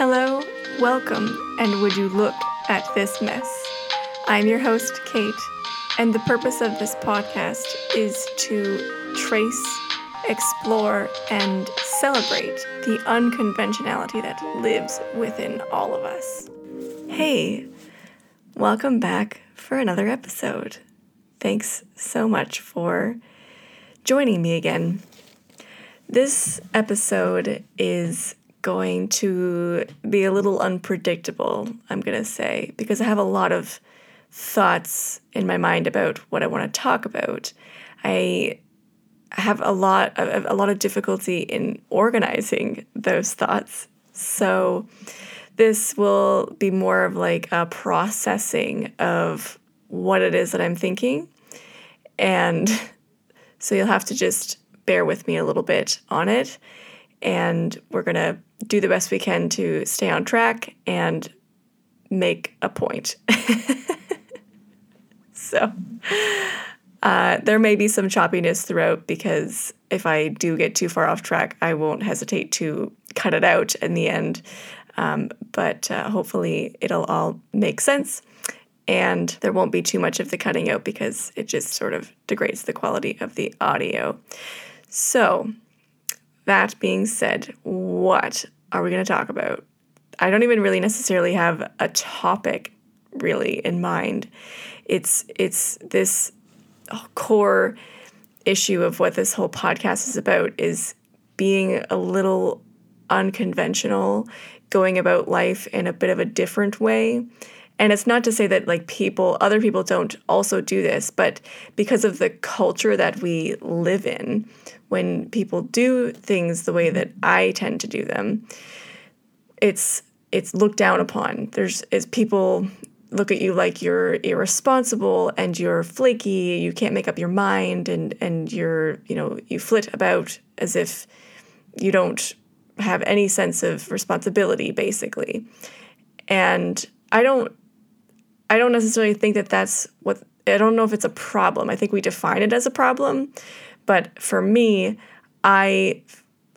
Hello, welcome, and would you look at this mess? I'm your host, Kate, and the purpose of this podcast is to trace, explore, and celebrate the unconventionality that lives within all of us. Hey, welcome back for another episode. Thanks so much for joining me again. This episode is going to be a little unpredictable, I'm going to say, because I have a lot of thoughts in my mind about what I want to talk about. I have a lot of a lot of difficulty in organizing those thoughts. So this will be more of like a processing of what it is that I'm thinking. And so you'll have to just bear with me a little bit on it. And we're going to do the best we can to stay on track and make a point. so uh, there may be some choppiness throughout because if I do get too far off track, I won't hesitate to cut it out in the end. Um, but uh, hopefully, it'll all make sense and there won't be too much of the cutting out because it just sort of degrades the quality of the audio. So, that being said, what are we going to talk about? I don't even really necessarily have a topic really in mind. It's it's this core issue of what this whole podcast is about is being a little unconventional, going about life in a bit of a different way. And it's not to say that like people, other people don't also do this, but because of the culture that we live in, when people do things the way that I tend to do them, it's it's looked down upon. There's is people look at you like you're irresponsible and you're flaky, you can't make up your mind and and you're, you know, you flit about as if you don't have any sense of responsibility basically. And I don't I don't necessarily think that that's what I don't know if it's a problem. I think we define it as a problem, but for me, I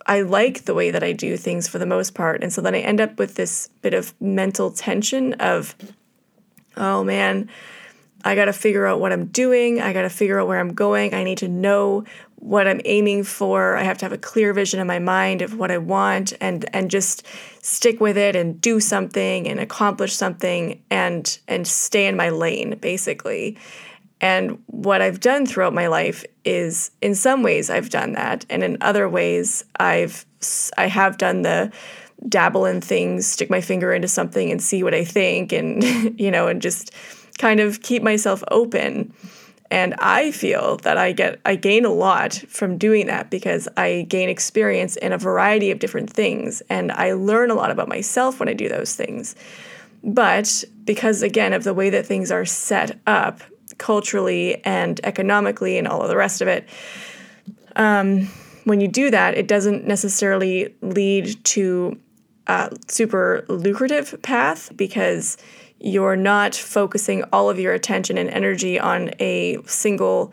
I like the way that I do things for the most part. And so then I end up with this bit of mental tension of oh man, I got to figure out what I'm doing. I got to figure out where I'm going. I need to know what I'm aiming for. I have to have a clear vision in my mind of what I want and and just stick with it and do something and accomplish something and and stay in my lane basically. And what I've done throughout my life is in some ways I've done that and in other ways I've I have done the dabble in things, stick my finger into something and see what I think and you know and just kind of keep myself open and I feel that I get I gain a lot from doing that because I gain experience in a variety of different things and I learn a lot about myself when I do those things. But because again of the way that things are set up culturally and economically and all of the rest of it, um, when you do that, it doesn't necessarily lead to a super lucrative path because you're not focusing all of your attention and energy on a single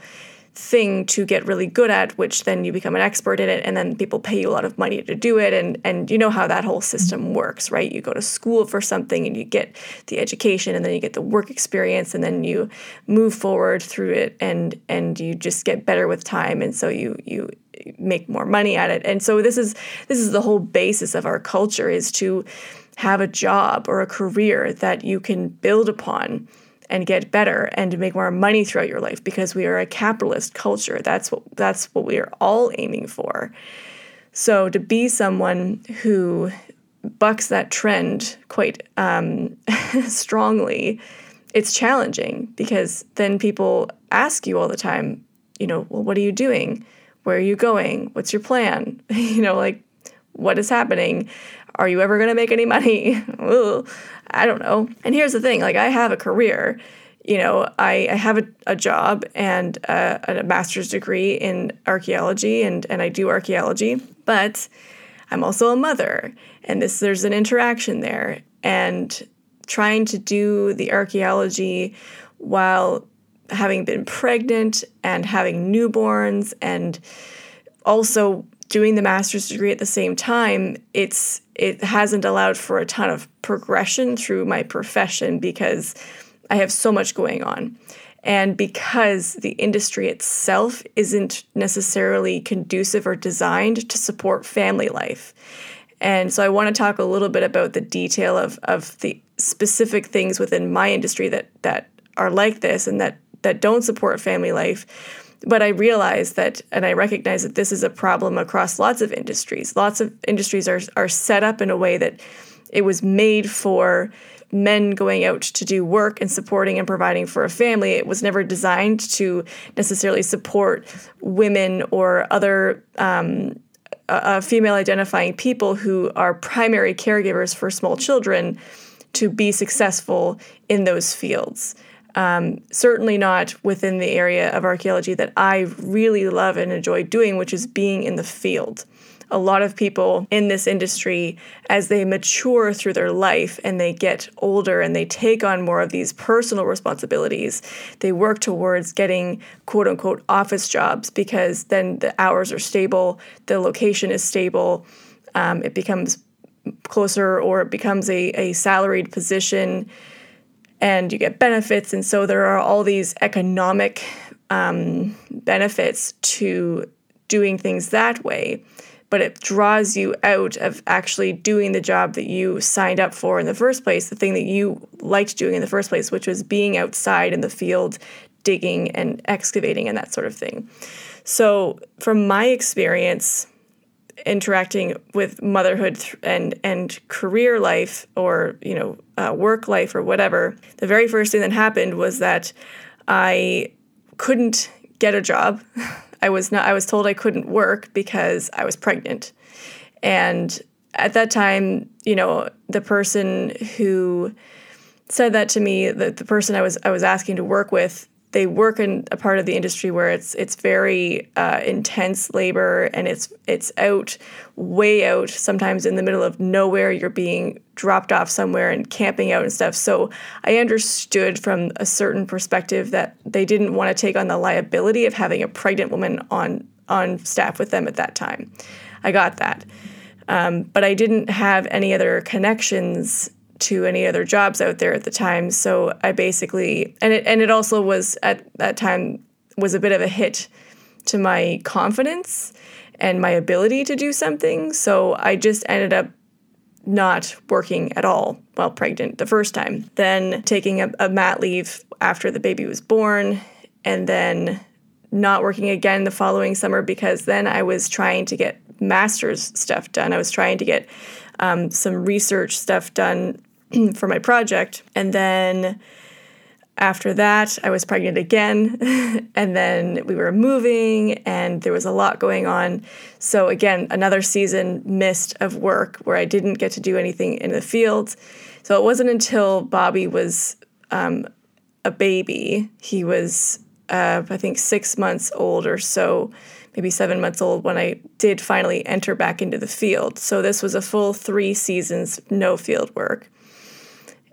thing to get really good at which then you become an expert in it and then people pay you a lot of money to do it and and you know how that whole system works right? You go to school for something and you get the education and then you get the work experience and then you move forward through it and and you just get better with time and so you you make more money at it. And so this is this is the whole basis of our culture is to have a job or a career that you can build upon and get better and make more money throughout your life because we are a capitalist culture. That's what that's what we are all aiming for. So to be someone who bucks that trend quite um, strongly, it's challenging because then people ask you all the time, you know, well, what are you doing? Where are you going? What's your plan? you know, like what is happening? Are you ever going to make any money? I don't know. And here's the thing like, I have a career. You know, I, I have a, a job and a, a master's degree in archaeology, and, and I do archaeology, but I'm also a mother, and this there's an interaction there. And trying to do the archaeology while having been pregnant and having newborns and also doing the master's degree at the same time, it's it hasn't allowed for a ton of progression through my profession because I have so much going on. And because the industry itself isn't necessarily conducive or designed to support family life. And so I want to talk a little bit about the detail of, of the specific things within my industry that, that are like this and that, that don't support family life. But I realize that, and I recognize that this is a problem across lots of industries. Lots of industries are, are set up in a way that it was made for men going out to do work and supporting and providing for a family. It was never designed to necessarily support women or other um, uh, female identifying people who are primary caregivers for small children to be successful in those fields. Um, certainly not within the area of archaeology that I really love and enjoy doing, which is being in the field. A lot of people in this industry, as they mature through their life and they get older and they take on more of these personal responsibilities, they work towards getting quote unquote office jobs because then the hours are stable, the location is stable, um, it becomes closer or it becomes a, a salaried position and you get benefits. And so there are all these economic um, benefits to doing things that way but it draws you out of actually doing the job that you signed up for in the first place, the thing that you liked doing in the first place, which was being outside in the field, digging and excavating and that sort of thing. So, from my experience, interacting with motherhood and and career life or you know uh, work life or whatever, the very first thing that happened was that I couldn't get a job. I was not I was told I couldn't work because I was pregnant. And at that time, you know, the person who said that to me, the, the person I was I was asking to work with, they work in a part of the industry where it's it's very uh, intense labor and it's it's out way out sometimes in the middle of nowhere. You're being dropped off somewhere and camping out and stuff. So i understood from a certain perspective that they didn't want to take on the liability of having a pregnant woman on on staff with them at that time. I got that. Um, but i didn't have any other connections to any other jobs out there at the time. So I basically and it and it also was at that time was a bit of a hit to my confidence and my ability to do something. So I just ended up not working at all while pregnant the first time. Then taking a, a mat leave after the baby was born, and then not working again the following summer because then I was trying to get master's stuff done. I was trying to get um, some research stuff done for my project. And then after that, I was pregnant again. and then we were moving, and there was a lot going on. So, again, another season missed of work where I didn't get to do anything in the field. So, it wasn't until Bobby was um, a baby, he was, uh, I think, six months old or so, maybe seven months old, when I did finally enter back into the field. So, this was a full three seasons, no field work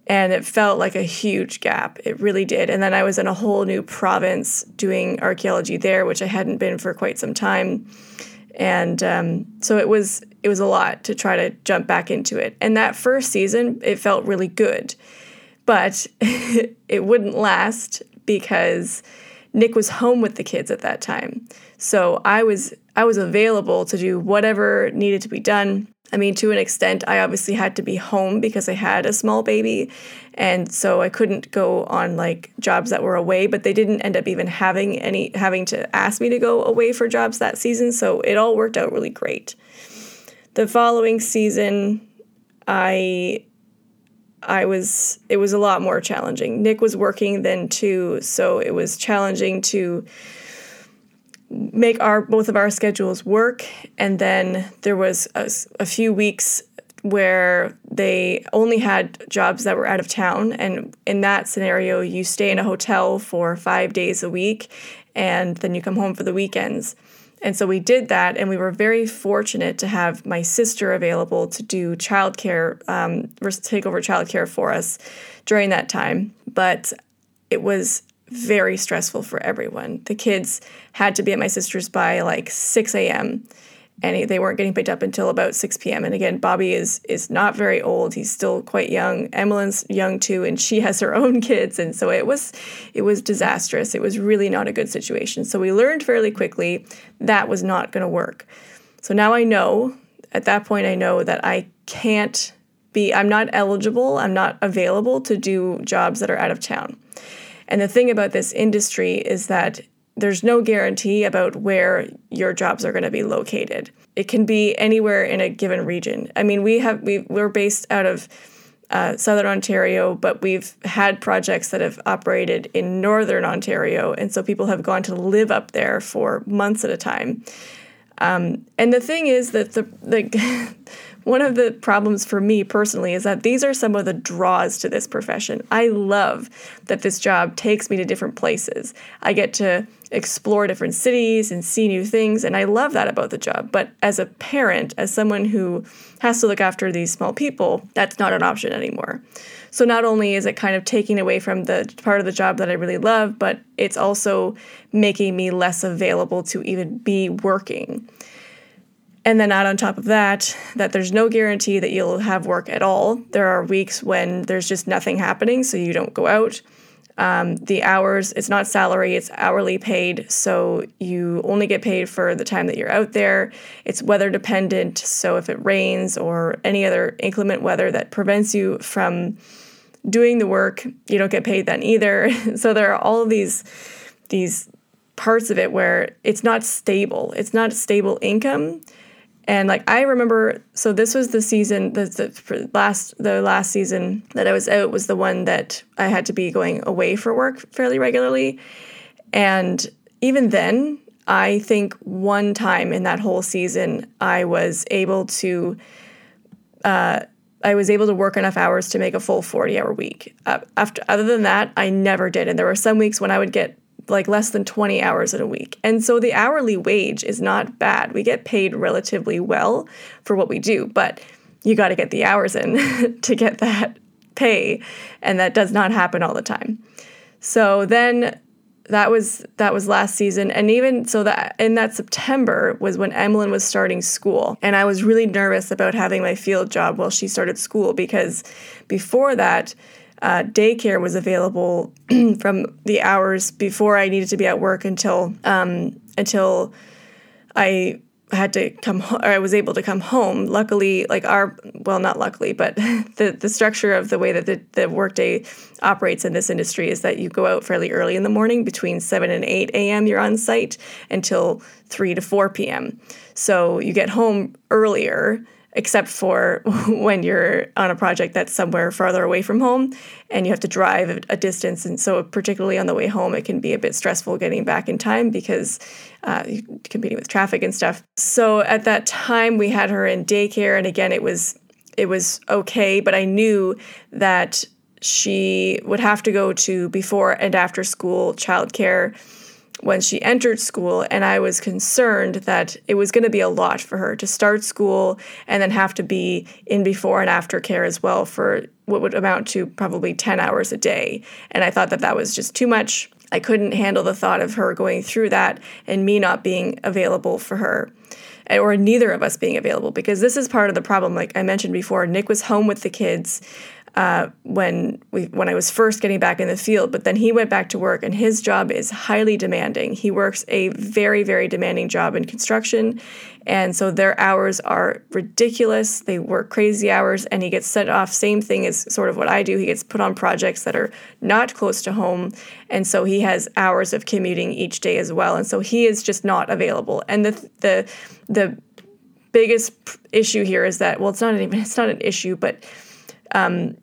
and it felt like a huge gap. It really did. And then I was in a whole new province doing archaeology there, which I hadn't been for quite some time. And um, so it was it was a lot to try to jump back into it. And that first season, it felt really good, but it wouldn't last because Nick was home with the kids at that time. So I was I was available to do whatever needed to be done. I mean, to an extent, I obviously had to be home because I had a small baby. And so I couldn't go on like jobs that were away, but they didn't end up even having any, having to ask me to go away for jobs that season. So it all worked out really great. The following season, I I was it was a lot more challenging. Nick was working then too, so it was challenging to make our both of our schedules work. And then there was a, a, few weeks where they only had jobs that were out of town. And in that scenario you stay in a hotel for five days a week and then you come home for the weekends. And so we did that and we were very fortunate to have my sister available to do childcare um, take over childcare for us during that time. But it was very stressful for everyone. The kids had to be at my sister's by like 6 a.m. and they weren't getting picked up until about 6 p.m. And again, Bobby is is not very old; he's still quite young. Emmeline's young too, and she has her own kids, and so it was it was disastrous. It was really not a good situation. So we learned fairly quickly that was not going to work. So now I know. At that point, I know that I can't be. I'm not eligible. I'm not available to do jobs that are out of town. And the thing about this industry is that there's no guarantee about where your jobs are going to be located. It can be anywhere in a given region. I mean, we have we we're based out of uh, Southern Ontario, but we've had projects that have operated in Northern Ontario, and so people have gone to live up there for months at a time. Um, and the thing is that the the one of the problems for me personally is that these are some of the draws to this profession. I love that this job takes me to different places. I get to explore different cities and see new things, and I love that about the job. But as a parent, as someone who has to look after these small people, that's not an option anymore. So not only is it kind of taking away from the part of the job that I really love, but it's also making me less available to even be working. And then add on top of that, that there's no guarantee that you'll have work at all. There are weeks when there's just nothing happening, so you don't go out. Um, the hours, it's not salary, it's hourly paid. So you only get paid for the time that you're out there. It's weather dependent. So if it rains or any other inclement weather that prevents you from doing the work, you don't get paid then either. so there are all these, these parts of it where it's not stable. It's not stable income. And like I remember, so this was the season, the, the last the last season that I was out was the one that I had to be going away for work fairly regularly, and even then, I think one time in that whole season I was able to. Uh, I was able to work enough hours to make a full 40 hour week. Uh, after other than that, I never did. And there were some weeks when I would get like less than 20 hours in a week. And so the hourly wage is not bad. We get paid relatively well for what we do, but you got to get the hours in to get that pay, and that does not happen all the time. So then that was that was last season and even so that in that September was when Emmeline was starting school and I was really nervous about having my field job while she started school because before that uh, daycare was available from the hours before I needed to be at work until um, until I had to come ho- or I was able to come home. Luckily, like our well, not luckily, but the the structure of the way that the, the workday operates in this industry is that you go out fairly early in the morning, between seven and eight a.m. You're on site until three to four p.m. So you get home earlier except for when you're on a project that's somewhere farther away from home and you have to drive a distance. And so, particularly on the way home, it can be a bit stressful getting back in time because uh, competing with traffic and stuff. So, at that time, we had her in daycare, and again, it was it was okay, but I knew that she would have to go to before and after school childcare when she entered school, and I was concerned that it was going to be a lot for her to start school and then have to be in before and after care as well for what would amount to probably 10 hours a day. And I thought that that was just too much. I couldn't handle the thought of her going through that and me not being available for her eh, or neither of us being available because this is part of the problem like i mentioned before nick was home with the kids uh, when we when I was first getting back in the field. But then he went back to work, and his job is highly demanding. He works a very very demanding job in construction, and so their hours are ridiculous. They work crazy hours, and he gets set off. Same thing as sort of what I do. He gets put on projects that are not close to home, and so he has hours of commuting each day as well. And so he is just not available. And the the the biggest issue here is that well, it's not even it's not an issue, but um,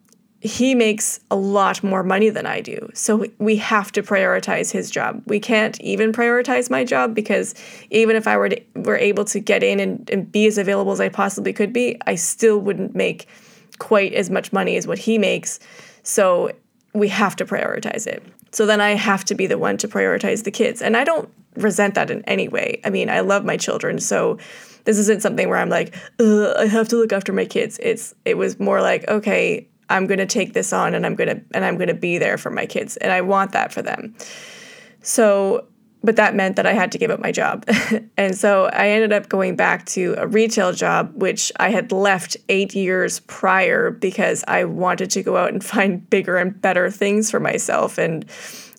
he makes a lot more money than I do. So we have to prioritize his job. We can't even prioritize my job because even if I were to, were able to get in and, and be as available as I possibly could be, I still wouldn't make quite as much money as what he makes. So we have to prioritize it. So then I have to be the one to prioritize the kids. And I don't resent that in any way. I mean, I love my children, so this isn't something where I'm like, I have to look after my kids. It's it was more like, okay, I'm going to take this on and I'm going to and I'm going to be there for my kids and I want that for them. So but that meant that I had to give up my job. and so I ended up going back to a retail job, which I had left eight years prior because I wanted to go out and find bigger and better things for myself. And,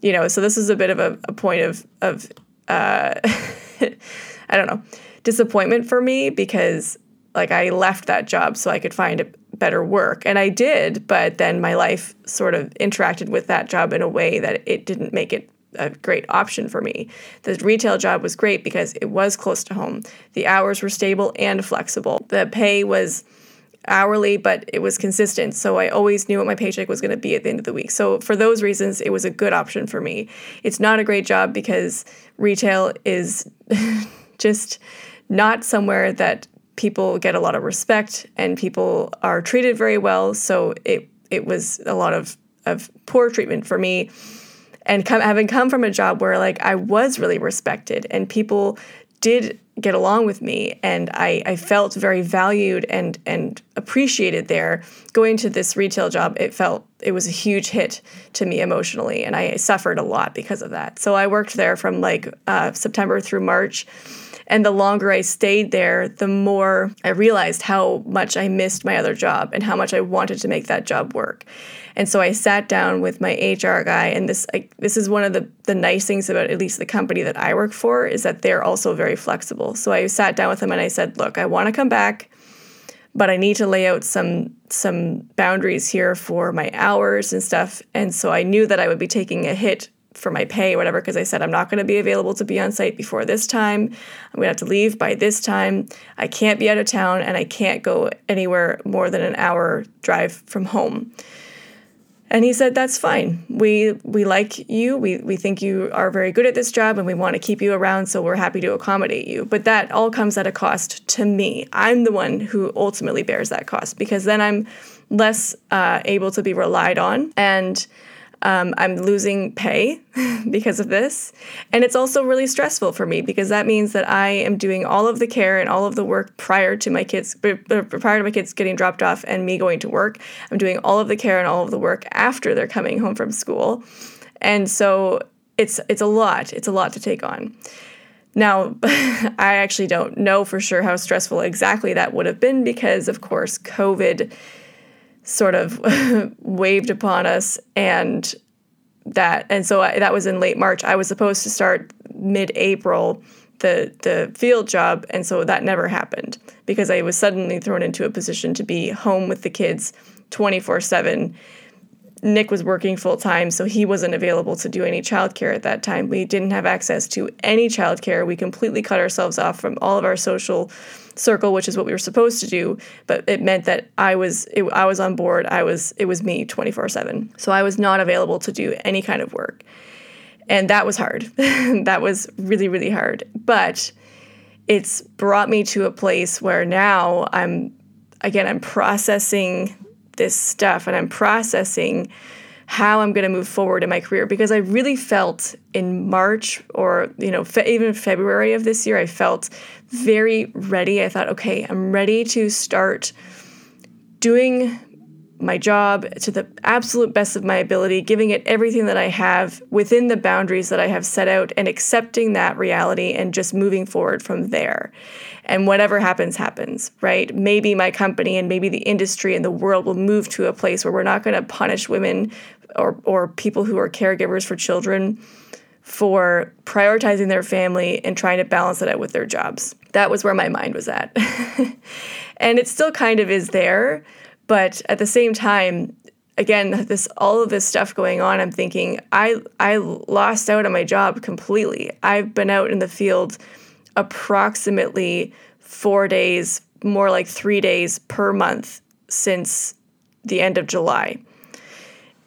you know, so this is a bit of a, a point of, of uh, I don't know, disappointment for me because like I left that job so I could find better work. And I did, but then my life sort of interacted with that job in a way that it didn't make it a great option for me. The retail job was great because it was close to home. The hours were stable and flexible. The pay was hourly, but it was consistent. So I always knew what my paycheck was going to be at the end of the week. So for those reasons, it was a good option for me. It's not a great job because retail is just not somewhere that people get a lot of respect and people are treated very well. So it it was a lot of of poor treatment for me. And come, having come from a job where like I was really respected and people did get along with me and I, I felt very valued and and appreciated there. Going to this retail job it felt it was a huge hit to me emotionally and I suffered a lot because of that. So I worked there from like uh, September through March and the longer I stayed there, the more I realized how much I missed my other job and how much I wanted to make that job work. And so I sat down with my HR guy, and this I, this is one of the the nice things about at least the company that I work for is that they're also very flexible. So I sat down with him and I said, "Look, I want to come back." but I need to lay out some some boundaries here for my hours and stuff. And so I knew that I would be taking a hit for my pay or whatever because I said I'm not going to be available to be on site before this time. I'm going to have to leave by this time. I can't be out of town and I can't go anywhere more than an hour drive from home. And he said, "That's fine. We we like you. We we think you are very good at this job, and we want to keep you around. So we're happy to accommodate you. But that all comes at a cost to me. I'm the one who ultimately bears that cost because then I'm less uh, able to be relied on, and um, I'm losing pay because of this. And it's also really stressful for me because that means that I am doing all of the care and all of the work prior to my kids, prior to my kids getting dropped off and me going to work. I'm doing all of the care and all of the work after they're coming home from school. And so it's it's a lot. It's a lot to take on. Now, I actually don't know for sure how stressful exactly that would have been because, of course, COVID sort of waved upon us and that and so I, that was in late March. I was supposed to start mid-April the the field job and so that never happened because I was suddenly thrown into a position to be home with the kids 24/7 Nick was working full time, so he wasn't available to do any childcare at that time. We didn't have access to any childcare. We completely cut ourselves off from all of our social circle, which is what we were supposed to do. But it meant that I was it, I was on board. I was it was me twenty four seven. So I was not available to do any kind of work, and that was hard. that was really really hard. But it's brought me to a place where now I'm again I'm processing this stuff and I'm processing how I'm going to move forward in my career because I really felt in March or you know fe- even February of this year I felt very ready. I thought okay, I'm ready to start doing my job to the absolute best of my ability, giving it everything that I have within the boundaries that I have set out and accepting that reality and just moving forward from there and whatever happens happens right maybe my company and maybe the industry and the world will move to a place where we're not going to punish women or or people who are caregivers for children for prioritizing their family and trying to balance it out with their jobs. That was where my mind was at. And it still kind of is there but at the same time again this all of this stuff going on i'm thinking i i lost out on my job completely. I've been out in the field approximately four days, more like three days per month since the end of July.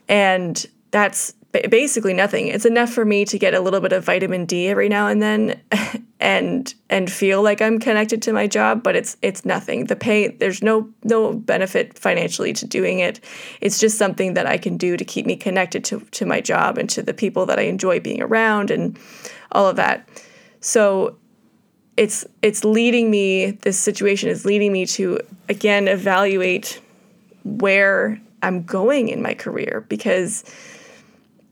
And that's basically nothing. It's enough for me to get a little bit of vitamin D every now and then and and feel like I'm connected to my job, but it's it's nothing. The pay there's no no benefit financially to doing it. It's just something that I can do to keep me connected to to my job and to the people that I enjoy being around and all of that. So it's it's leading me this situation is leading me to again evaluate where I'm going in my career because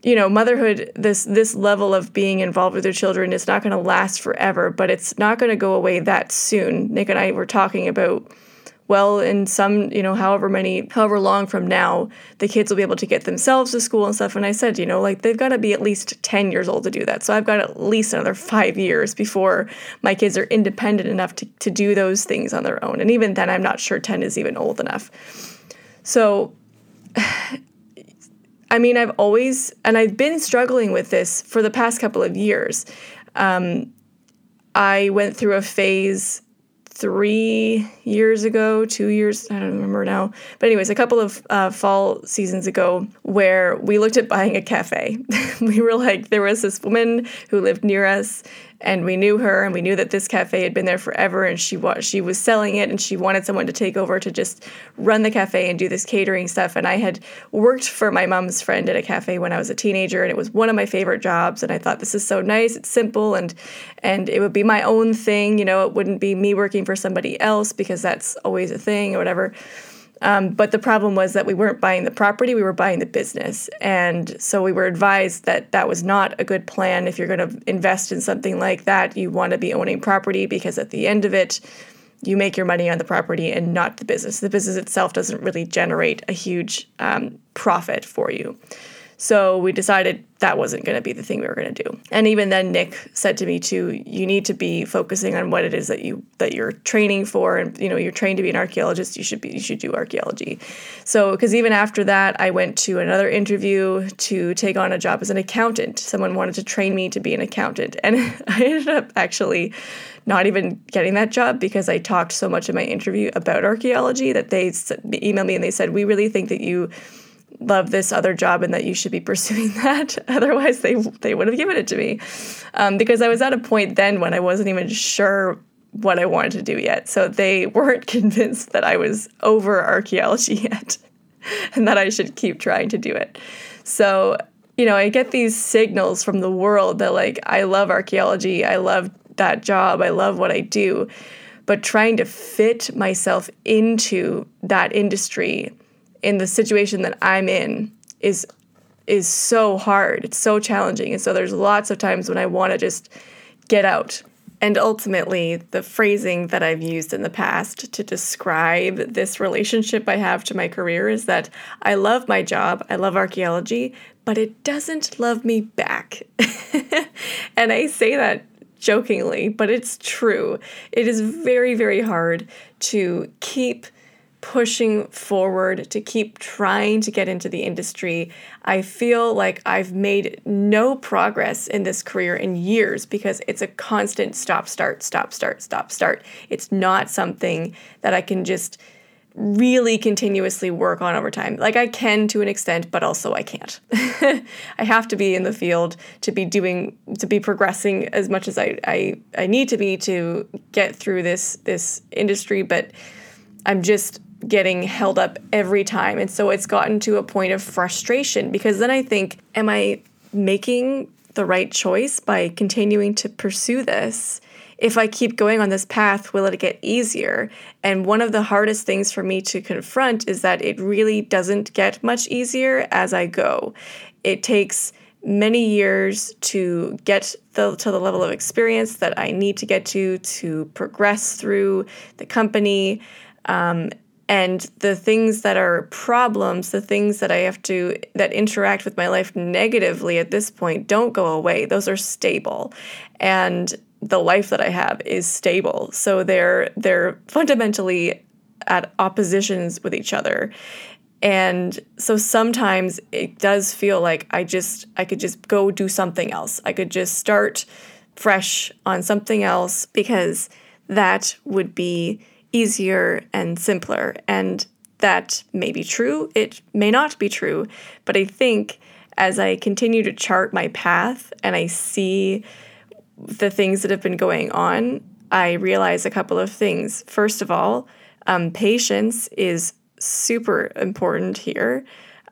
you know, motherhood, this this level of being involved with your children is not going to last forever, but it's not going to go away that soon. Nick and I were talking about well, in some, you know, however many, however long from now, the kids will be able to get themselves to school and stuff. And I said, you know, like they've got to be at least 10 years old to do that. So I've got at least another five years before my kids are independent enough to, to do those things on their own. And even then, I'm not sure 10 is even old enough. So, I mean, I've always, and I've been struggling with this for the past couple of years. Um, I went through a phase three years ago, two years, I don't remember now. But, anyways, a couple of uh, fall seasons ago where we looked at buying a cafe. we were like, there was this woman who lived near us and we knew her and we knew that this cafe had been there forever and she was she was selling it and she wanted someone to take over to just run the cafe and do this catering stuff. And I had worked for my mom's friend at a cafe when I was a teenager and it was one of my favorite jobs. And I thought this is so nice. It's simple and and it would be my own thing. You know it wouldn't be me working for somebody else because that's always a thing or whatever um, but the problem was that we weren't buying the property, we were buying the business. And so we were advised that that was not a good plan. If you're going to invest in something like that, you want to be owning property because at the end of it, you make your money on the property and not the business. The business itself doesn't really generate a huge um, profit for you. So we decided that wasn't going to be the thing we were going to do. And even then Nick said to me too, you need to be focusing on what it is that you that you're training for and you know, you're trained to be an archaeologist, you should be you should do archaeology. So cuz even after that, I went to another interview to take on a job as an accountant. Someone wanted to train me to be an accountant and I ended up actually not even getting that job because I talked so much in my interview about archaeology that they emailed me and they said, "We really think that you love this other job and that you should be pursuing that. Otherwise, they they would have given it to me, um, because I was at a point then when I wasn't even sure what I wanted to do yet. So they weren't convinced that I was over archaeology yet, and that I should keep trying to do it. So you know, I get these signals from the world that like I love archaeology, I love that job, I love what I do, but trying to fit myself into that industry in the situation that I'm in is is so hard. It's so challenging. And so there's lots of times when I want to just get out. And ultimately, the phrasing that I've used in the past to describe this relationship I have to my career is that I love my job, I love archaeology, but it doesn't love me back. and I say that jokingly, but it's true. It is very, very hard to keep pushing forward to keep trying to get into the industry. I feel like I've made no progress in this career in years because it's a constant stop, start, stop, start, stop, start. It's not something that I can just really continuously work on over time. Like I can to an extent, but also I can't. I have to be in the field to be doing to be progressing as much as I, I I need to be to get through this this industry, but I'm just getting held up every time. And so it's gotten to a point of frustration because then I think, am I making the right choice by continuing to pursue this? If I keep going on this path, will it get easier? And one of the hardest things for me to confront is that it really doesn't get much easier as I go. It takes many years to get the, to the level of experience that I need to get to to progress through the company. Um, and the things that are problems the things that i have to that interact with my life negatively at this point don't go away. Those are stable. And the life that i have is stable. So they're they're fundamentally at oppositions with each other. And so sometimes it does feel like i just i could just go do something else. I could just start fresh on something else because that would be easier and simpler. And that may be true, it may not be true, but I think as I continue to chart my path and I see the things that have been going on, I realize a couple of things. First of all, um, patience is super important here.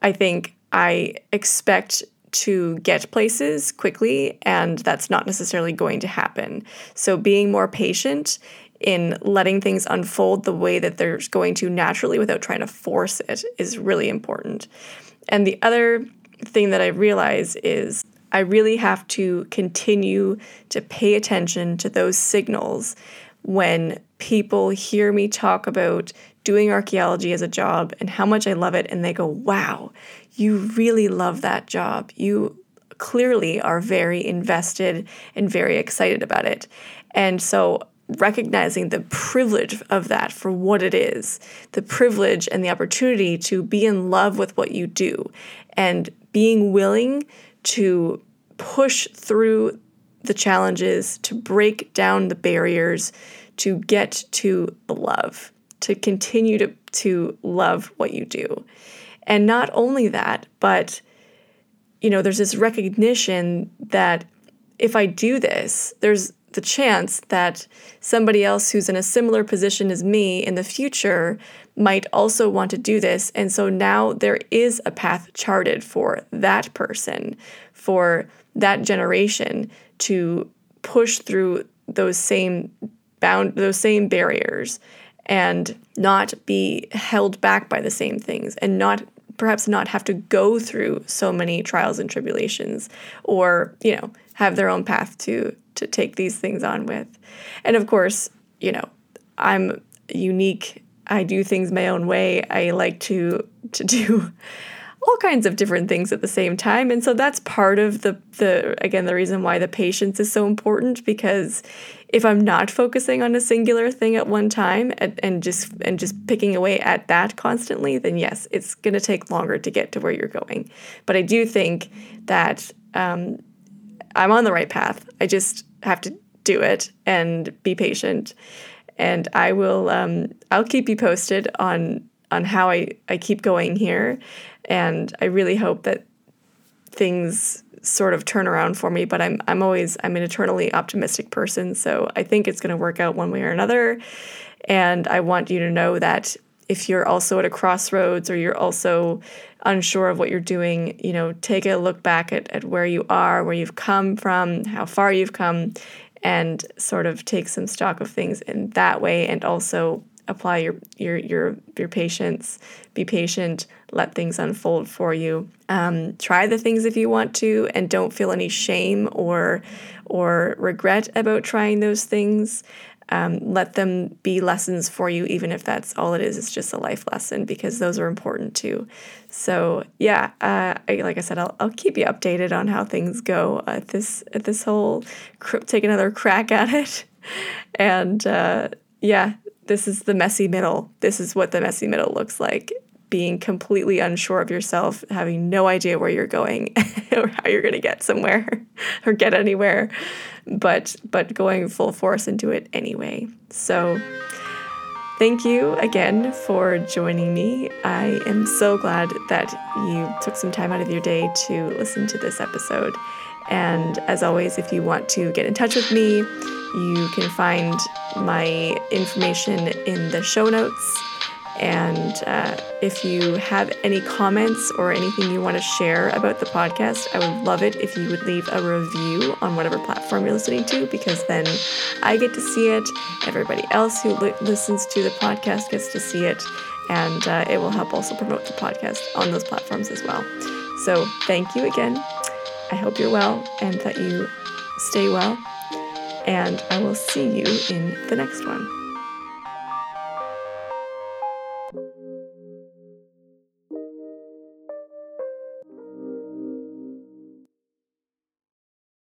I think I expect to get places quickly, and that's not necessarily going to happen. So, being more patient in letting things unfold the way that they're going to naturally without trying to force it is really important. And the other thing that I realize is I really have to continue to pay attention to those signals when people hear me talk about doing archaeology as a job and how much I love it, and they go, Wow, you really love that job. You clearly are very invested and very excited about it. And so recognizing the privilege of that for what it is, the privilege and the opportunity to be in love with what you do, and being willing to push through the challenges, to break down the barriers, to get to the love, to continue to, to love what you do. And not only that, but you know, there's this recognition that if I do this, there's the chance that somebody else who's in a similar position as me in the future might also want to do this. And so now there is a path charted for that person, for that generation to push through those same bound those same barriers and not be held back by the same things and not perhaps not have to go through so many trials and tribulations or you know have their own path to to take these things on with. And of course, you know, I'm unique. I do things my own way. I like to to do all kinds of different things at the same time. And so that's part of the the again the reason why the patience is so important because if I'm not focusing on a singular thing at one time and, and just and just picking away at that constantly, then yes, it's going to take longer to get to where you're going. But I do think that um, I'm on the right path. I just have to do it and be patient. And I will um, I'll keep you posted on on how I, I keep going here. And I really hope that things sort of turn around for me, but I'm I'm always I'm an eternally optimistic person, so I think it's going to work out one way or another. And I want you to know that if you're also at a crossroads or you're also unsure of what you're doing, you know, take a look back at, at where you are, where you've come from, how far you've come, and sort of take some stock of things in that way and also apply your your your your patience. Be patient. Let things unfold for you. Um, try the things if you want to and don't feel any shame or or regret about trying those things um, let them be lessons for you, even if that's all it is. It's just a life lesson because those are important too. So yeah, uh, I, like I said, I'll, I'll keep you updated on how things go at this at this whole take another crack at it, and uh, yeah, this is the messy middle. This is what the messy middle looks like. Being completely unsure of yourself, having no idea where you're going or how you're going to get somewhere or get anywhere but but going full force into it anyway. So thank you again for joining me. I am so glad that you took some time out of your day to listen to this episode. And as always, if you want to get in touch with me, you can find my information in the show notes. And uh, if you have any comments or anything you want to share about the podcast, I would love it if you would leave a review on whatever platform you're listening to, because then I get to see it. Everybody else who li- listens to the podcast gets to see it. And uh, it will help also promote the podcast on those platforms as well. So thank you again. I hope you're well and that you stay well. And I will see you in the next one.